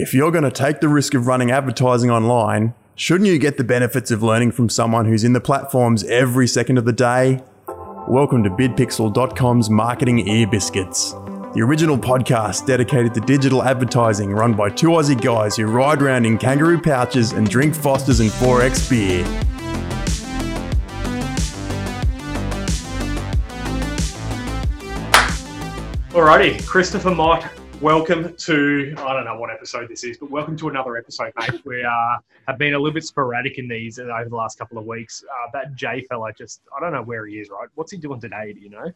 If you're going to take the risk of running advertising online, shouldn't you get the benefits of learning from someone who's in the platforms every second of the day? Welcome to bidpixel.com's Marketing Ear Biscuits, the original podcast dedicated to digital advertising run by two Aussie guys who ride around in kangaroo pouches and drink Fosters and 4X beer. Alrighty, Christopher Mott, welcome to I don't know what episode this is, but welcome to another episode, mate. We uh, have been a little bit sporadic in these over the last couple of weeks. Uh, that Jay fella just I don't know where he is, right? What's he doing today? Do you know?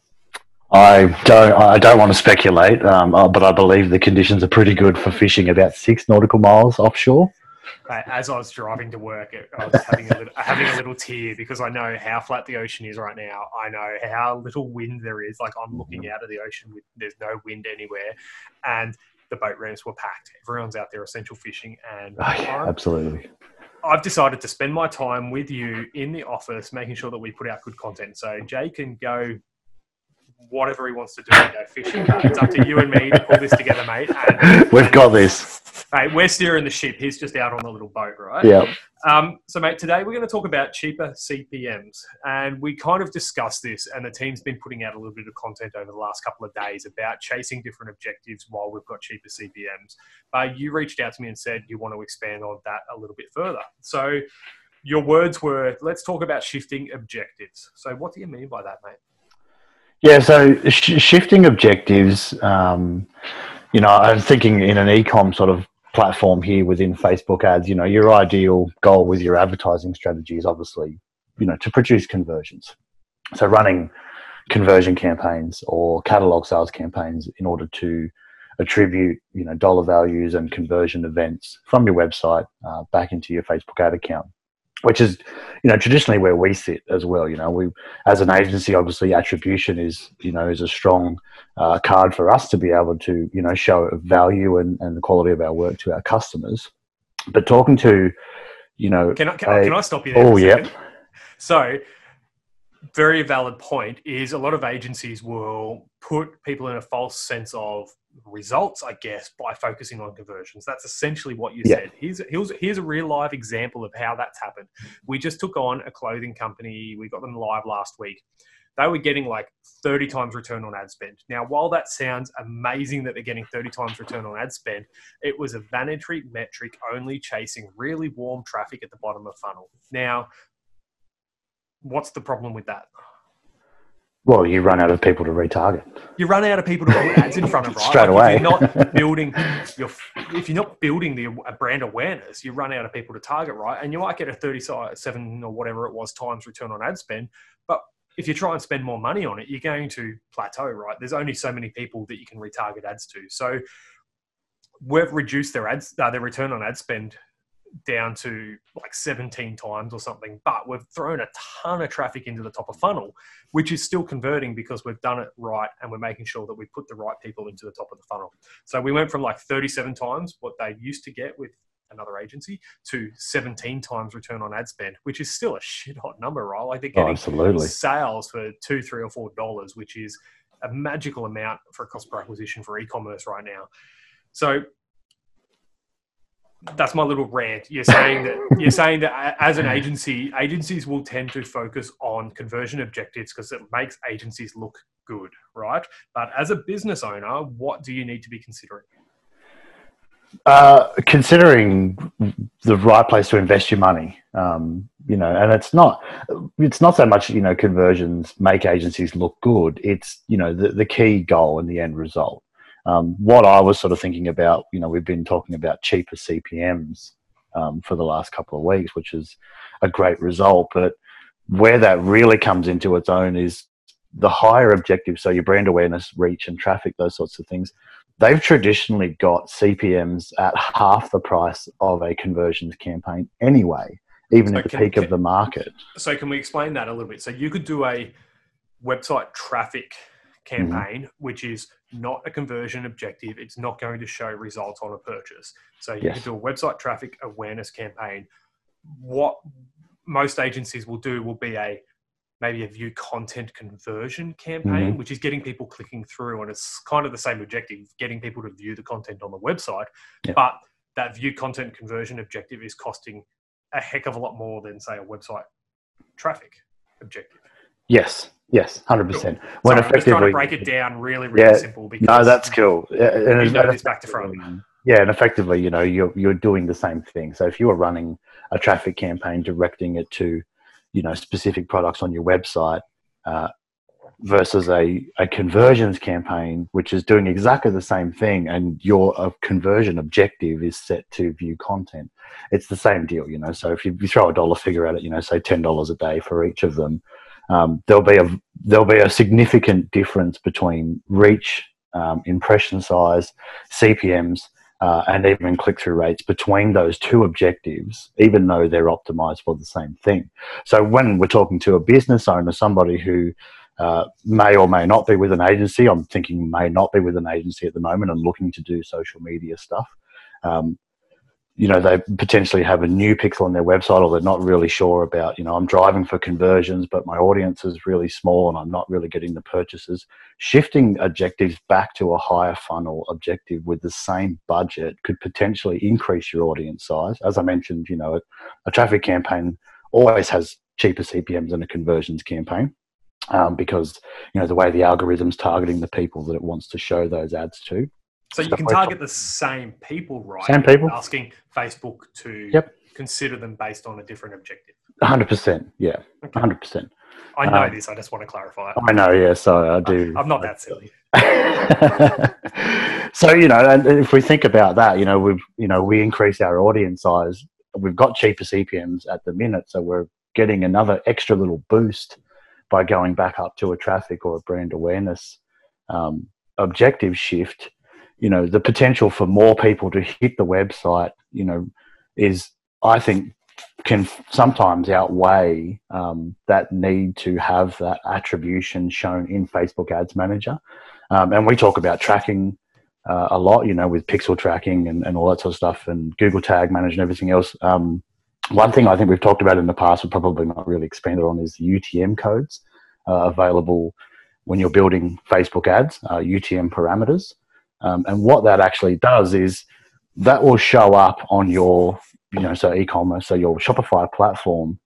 I don't. I don't want to speculate, um, uh, but I believe the conditions are pretty good for fishing about six nautical miles offshore as I was driving to work, I was having a, little, having a little tear because I know how flat the ocean is right now. I know how little wind there is. Like I'm looking mm-hmm. out of the ocean with there's no wind anywhere, and the boat ramps were packed. Everyone's out there essential fishing, and oh, yeah, absolutely. I've decided to spend my time with you in the office, making sure that we put out good content. So Jay can go whatever he wants to do go fishing. it's up to you and me to pull this together, mate. And, We've and, got this. Mate, we're steering the ship. He's just out on the little boat, right? Yeah. Um, so, mate, today we're going to talk about cheaper CPMs. And we kind of discussed this, and the team's been putting out a little bit of content over the last couple of days about chasing different objectives while we've got cheaper CPMs. But you reached out to me and said you want to expand on that a little bit further. So, your words were, let's talk about shifting objectives. So, what do you mean by that, mate? Yeah, so sh- shifting objectives, um, you know, I'm thinking in an ecom sort of platform here within Facebook ads, you know, your ideal goal with your advertising strategy is obviously, you know, to produce conversions. So running conversion campaigns or catalog sales campaigns in order to attribute, you know, dollar values and conversion events from your website uh, back into your Facebook ad account which is you know traditionally where we sit as well you know. We as an agency obviously attribution is you know is a strong uh, card for us to be able to you know show value and, and the quality of our work to our customers. But talking to you know can i, can, a, can I stop you there oh yeah. so very valid point is a lot of agencies will put people in a false sense of results, I guess, by focusing on conversions. That's essentially what you yeah. said. Here's, here's, here's a real live example of how that's happened. We just took on a clothing company, we got them live last week. They were getting like 30 times return on ad spend. Now, while that sounds amazing that they're getting 30 times return on ad spend, it was a vanity metric only chasing really warm traffic at the bottom of funnel. Now, what's the problem with that? Well, you run out of people to retarget. You run out of people to put ads in front of, right? Straight like away. If you're not building your, if you're not building the brand awareness, you run out of people to target, right? And you might get a 37 or whatever it was times return on ad spend, but if you try and spend more money on it, you're going to plateau, right? There's only so many people that you can retarget ads to. So we've reduced their ads, uh, their return on ad spend down to like 17 times or something, but we've thrown a ton of traffic into the top of funnel, which is still converting because we've done it right and we're making sure that we put the right people into the top of the funnel. So we went from like 37 times what they used to get with another agency to 17 times return on ad spend, which is still a shit hot number, right? Like they're oh, getting oh, absolutely. sales for two, three, or four dollars, which is a magical amount for a cost per acquisition for e-commerce right now. So that's my little rant. You're saying that you're saying that as an agency, agencies will tend to focus on conversion objectives because it makes agencies look good, right? But as a business owner, what do you need to be considering? Uh, considering the right place to invest your money, um, you know, and it's not it's not so much you know conversions make agencies look good. It's you know the the key goal and the end result. Um, what I was sort of thinking about, you know, we've been talking about cheaper CPMs um, for the last couple of weeks, which is a great result. But where that really comes into its own is the higher objectives. So your brand awareness, reach, and traffic, those sorts of things. They've traditionally got CPMs at half the price of a conversions campaign anyway, even so at the can, peak can, of the market. So, can we explain that a little bit? So, you could do a website traffic. Campaign, mm-hmm. which is not a conversion objective. It's not going to show results on a purchase. So you yes. can do a website traffic awareness campaign. What most agencies will do will be a maybe a view content conversion campaign, mm-hmm. which is getting people clicking through, and it's kind of the same objective, getting people to view the content on the website. But that view content conversion objective is costing a heck of a lot more than say a website traffic objective. Yes, yes, hundred percent. When so I'm just trying to break it down really, really yeah, simple. Because no, that's cool. And you know this back to front. Yeah, and effectively, you know, you're you're doing the same thing. So if you are running a traffic campaign, directing it to, you know, specific products on your website, uh, versus a, a conversions campaign, which is doing exactly the same thing, and your uh, conversion objective is set to view content. It's the same deal, you know. So if you, you throw a dollar figure at it, you know, say ten dollars a day for each of them, um, there'll be a there'll be a significant difference between reach, um, impression size, CPMS, uh, and even click through rates between those two objectives, even though they're optimized for the same thing. So when we're talking to a business owner, somebody who uh, may or may not be with an agency, I'm thinking may not be with an agency at the moment and looking to do social media stuff. Um, you know they potentially have a new pixel on their website or they're not really sure about you know i'm driving for conversions but my audience is really small and i'm not really getting the purchases. Shifting objectives back to a higher funnel objective with the same budget could potentially increase your audience size. As i mentioned you know a, a traffic campaign always has cheaper cpms than a conversions campaign um, because you know the way the algorithm's targeting the people that it wants to show those ads to so you can target the same people, right? Same people. Asking Facebook to yep. consider them based on a different objective. 100%. Yeah. Okay. 100%. I know um, this. I just want to clarify. I know. Yeah. Sorry. I do. I'm not that silly. so you know, and if we think about that, you know, we've you know we increase our audience size. We've got cheaper CPMS at the minute, so we're getting another extra little boost by going back up to a traffic or a brand awareness um, objective shift you know the potential for more people to hit the website you know is i think can sometimes outweigh um, that need to have that attribution shown in facebook ads manager. Um, and we talk about tracking uh, a lot you know with pixel tracking and, and all that sort of stuff and google tag manager and everything else. Um, one thing i think we've talked about in the past but probably not really expanded on is the utm codes uh, available when you're building facebook ads uh, utm parameters um, and what that actually does is that will show up on your, you know, so e-commerce, so your Shopify platform.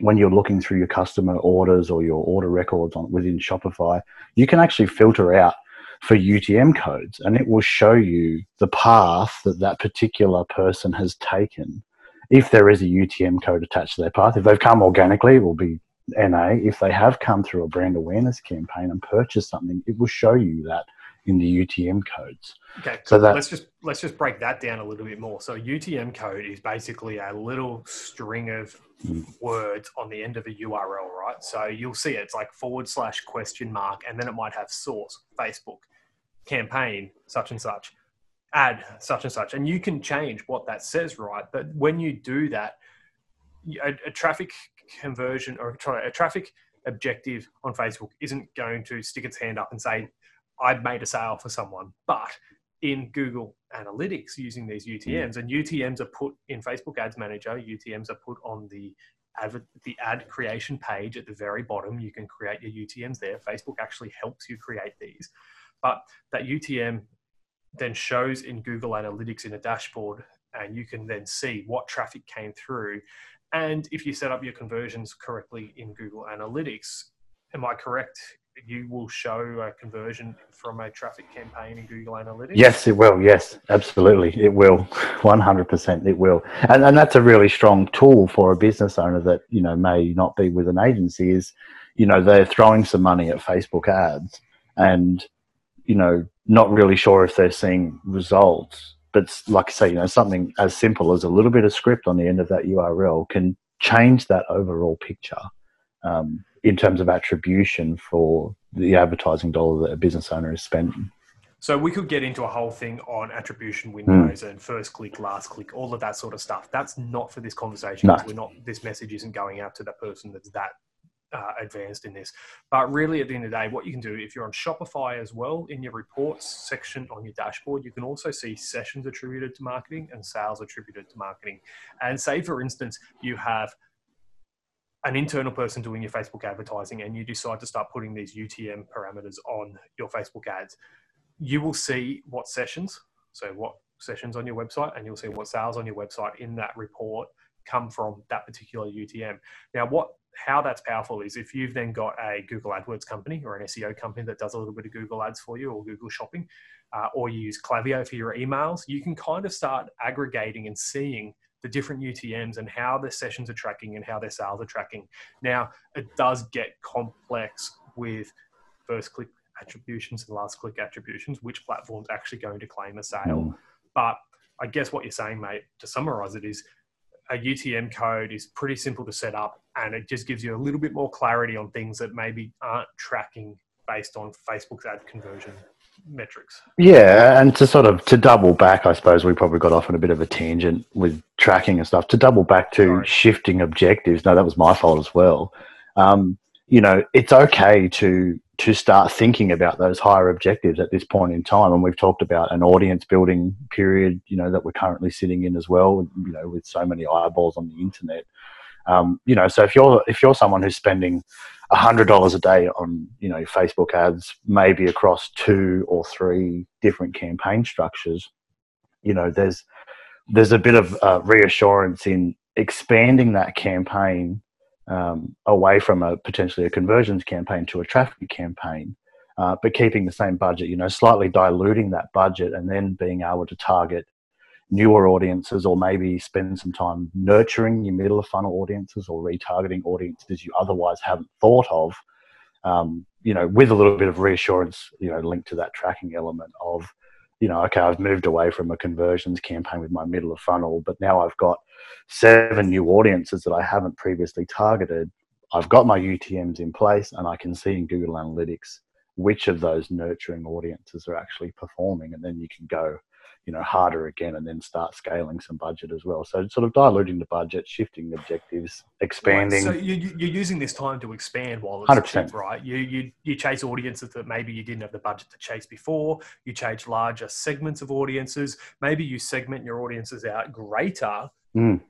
When you're looking through your customer orders or your order records on within Shopify, you can actually filter out for UTM codes, and it will show you the path that that particular person has taken. If there is a UTM code attached to their path, if they've come organically, it will be NA. If they have come through a brand awareness campaign and purchased something, it will show you that in the UTM codes. Okay, so that, let's just let's just break that down a little bit more. So UTM code is basically a little string of mm. words on the end of a URL, right? So you'll see it, it's like forward slash question mark, and then it might have source, Facebook, campaign, such and such, ad, such and such, and you can change what that says, right? But when you do that, a, a traffic conversion or a traffic objective on Facebook isn't going to stick its hand up and say I've made a sale for someone. But in Google Analytics using these UTMs, mm. and UTMs are put in Facebook Ads Manager, UTMs are put on the ad, the ad creation page at the very bottom. You can create your UTMs there. Facebook actually helps you create these. But that UTM then shows in Google Analytics in a dashboard, and you can then see what traffic came through. And if you set up your conversions correctly in Google Analytics, am I correct you will show a conversion from a traffic campaign in Google Analytics? Yes, it will. Yes, absolutely. It will. 100% it will. And, and that's a really strong tool for a business owner that, you know, may not be with an agency is, you know, they're throwing some money at Facebook ads and, you know, not really sure if they're seeing results. But like I say, you know, something as simple as a little bit of script on the end of that URL can change that overall picture. Um, in terms of attribution for the advertising dollar that a business owner is spending. So we could get into a whole thing on attribution windows mm. and first click, last click, all of that sort of stuff. That's not for this conversation. No. We're not. This message isn't going out to that person that's that uh, advanced in this. But really, at the end of the day, what you can do if you're on Shopify as well in your reports section on your dashboard, you can also see sessions attributed to marketing and sales attributed to marketing. And say, for instance, you have an internal person doing your Facebook advertising and you decide to start putting these UTM parameters on your Facebook ads, you will see what sessions, so what sessions on your website and you'll see what sales on your website in that report come from that particular UTM. Now, what how that's powerful is if you've then got a Google AdWords company or an SEO company that does a little bit of Google Ads for you or Google Shopping, uh, or you use Klaviyo for your emails, you can kind of start aggregating and seeing the different UTMs and how their sessions are tracking and how their sales are tracking. Now, it does get complex with first click attributions and last click attributions, which platform's actually going to claim a sale. Mm. But I guess what you're saying, mate, to summarize it, is a UTM code is pretty simple to set up and it just gives you a little bit more clarity on things that maybe aren't tracking based on Facebook's ad conversion metrics. Yeah, and to sort of to double back, I suppose we probably got off on a bit of a tangent with tracking and stuff. To double back to Sorry. shifting objectives, no, that was my fault as well. Um, you know, it's okay to to start thinking about those higher objectives at this point in time. And we've talked about an audience building period, you know, that we're currently sitting in as well, you know, with so many eyeballs on the internet. Um, you know, so if you're if you're someone who's spending hundred dollars a day on, you know, Facebook ads, maybe across two or three different campaign structures, you know, there's there's a bit of uh, reassurance in expanding that campaign um, away from a potentially a conversions campaign to a traffic campaign, uh, but keeping the same budget, you know, slightly diluting that budget and then being able to target newer audiences or maybe spend some time nurturing your middle of funnel audiences or retargeting audiences you otherwise haven't thought of, um, you know, with a little bit of reassurance, you know, linked to that tracking element of, you know, okay, I've moved away from a conversions campaign with my middle of funnel, but now I've got seven new audiences that I haven't previously targeted. I've got my UTMs in place and I can see in Google Analytics which of those nurturing audiences are actually performing. And then you can go, you know, harder again and then start scaling some budget as well. So sort of diluting the budget, shifting objectives, expanding. Right. So you, you're using this time to expand while it's 100%. Cheap, right? You, you, you chase audiences that maybe you didn't have the budget to chase before. You chase larger segments of audiences. Maybe you segment your audiences out greater Mm.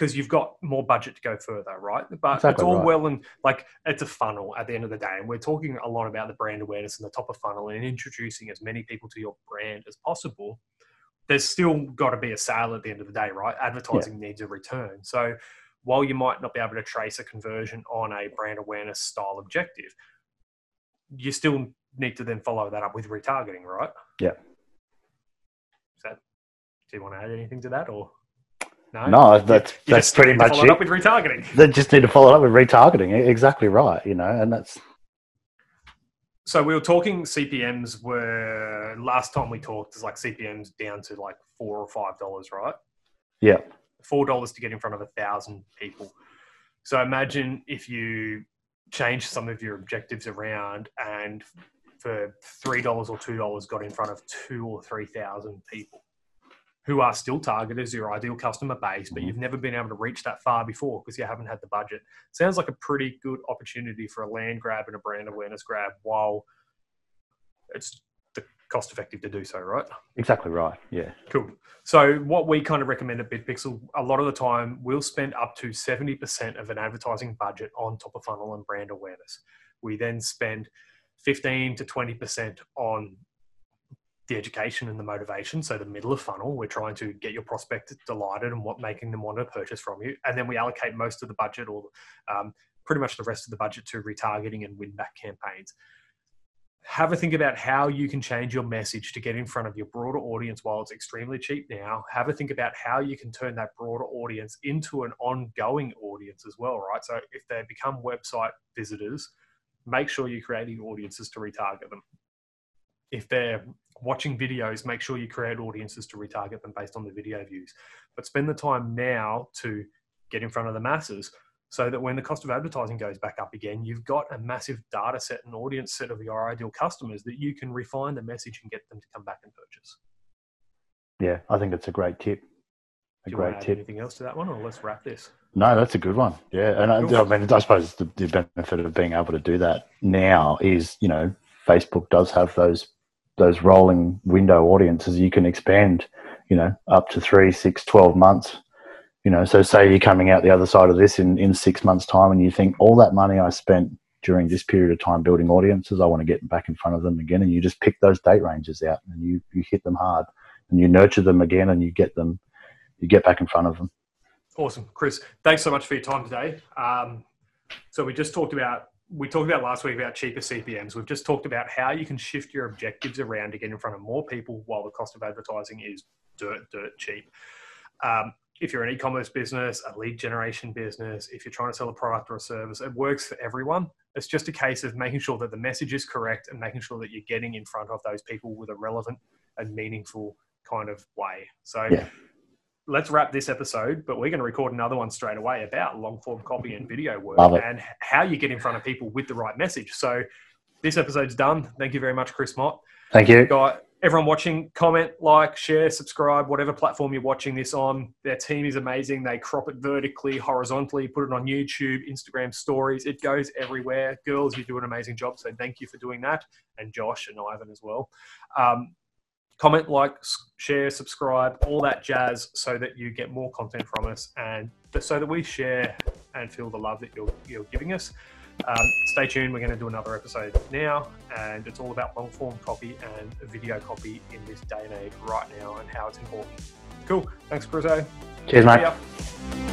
Because you've got more budget to go further, right? But exactly it's all right. well and like it's a funnel at the end of the day. And we're talking a lot about the brand awareness and the top of funnel and introducing as many people to your brand as possible. There's still got to be a sale at the end of the day, right? Advertising yeah. needs a return. So while you might not be able to trace a conversion on a brand awareness style objective, you still need to then follow that up with retargeting, right? Yeah. That, do you want to add anything to that or? No, no that's you that's pretty much it. Up with retargeting. They just need to follow up with retargeting. Exactly right. You know, and that's. So we were talking CPMS were last time we talked is like CPMS down to like four or five dollars, right? Yeah. Four dollars to get in front of a thousand people. So imagine if you change some of your objectives around and for three dollars or two dollars got in front of two or three thousand people who are still targeted as your ideal customer base, but mm-hmm. you've never been able to reach that far before because you haven't had the budget. Sounds like a pretty good opportunity for a land grab and a brand awareness grab while it's the cost effective to do so, right? Exactly right. Yeah. Cool. So what we kind of recommend at BidPixel, a lot of the time we'll spend up to 70% of an advertising budget on top of funnel and brand awareness. We then spend 15 to 20% on the education and the motivation. So the middle of funnel, we're trying to get your prospect delighted and what making them want to purchase from you. And then we allocate most of the budget or um, pretty much the rest of the budget to retargeting and win back campaigns. Have a think about how you can change your message to get in front of your broader audience while it's extremely cheap now. Have a think about how you can turn that broader audience into an ongoing audience as well, right? So if they become website visitors, make sure you're creating audiences to retarget them. If they're watching videos, make sure you create audiences to retarget them based on the video views. But spend the time now to get in front of the masses so that when the cost of advertising goes back up again, you've got a massive data set and audience set of your ideal customers that you can refine the message and get them to come back and purchase. Yeah, I think it's a great tip. A great tip. Anything else to that one, or let's wrap this? No, that's a good one. Yeah, and I, I mean, I suppose the, the benefit of being able to do that now is, you know, Facebook does have those those rolling window audiences, you can expand, you know, up to three, six, 12 months. You know, so say you're coming out the other side of this in, in six months' time and you think all that money I spent during this period of time building audiences, I want to get back in front of them again. And you just pick those date ranges out and you, you hit them hard. and you nurture them again, and you get them, you get back in front of them. Awesome, Chris. Thanks so much for your time today. Um, so we just talked about we talked about last week about cheaper CPMS. We've just talked about how you can shift your objectives around to get in front of more people while the cost of advertising is dirt, dirt cheap. Um, if you're an e-commerce business, a lead generation business, if you're trying to sell a product or a service, it works for everyone. It's just a case of making sure that the message is correct and making sure that you're getting in front of those people with a relevant and meaningful kind of way. So yeah. Let's wrap this episode, but we're going to record another one straight away about long form copy and video work and how you get in front of people with the right message. So this episode's done. Thank you very much, Chris Mott. Thank you. Got everyone watching, comment, like, share, subscribe, whatever platform you're watching this on. Their team is amazing. They crop it vertically, horizontally, put it on YouTube, Instagram stories. It goes everywhere. Girls, you do an amazing job. So thank you for doing that. And Josh and Ivan as well. Um, comment, like, share, subscribe, all that jazz so that you get more content from us and so that we share and feel the love that you're, you're giving us. Um, stay tuned. We're going to do another episode now, and it's all about long form copy and video copy in this day and age right now and how it's important. Cool. Thanks, Chris. Cheers, mate.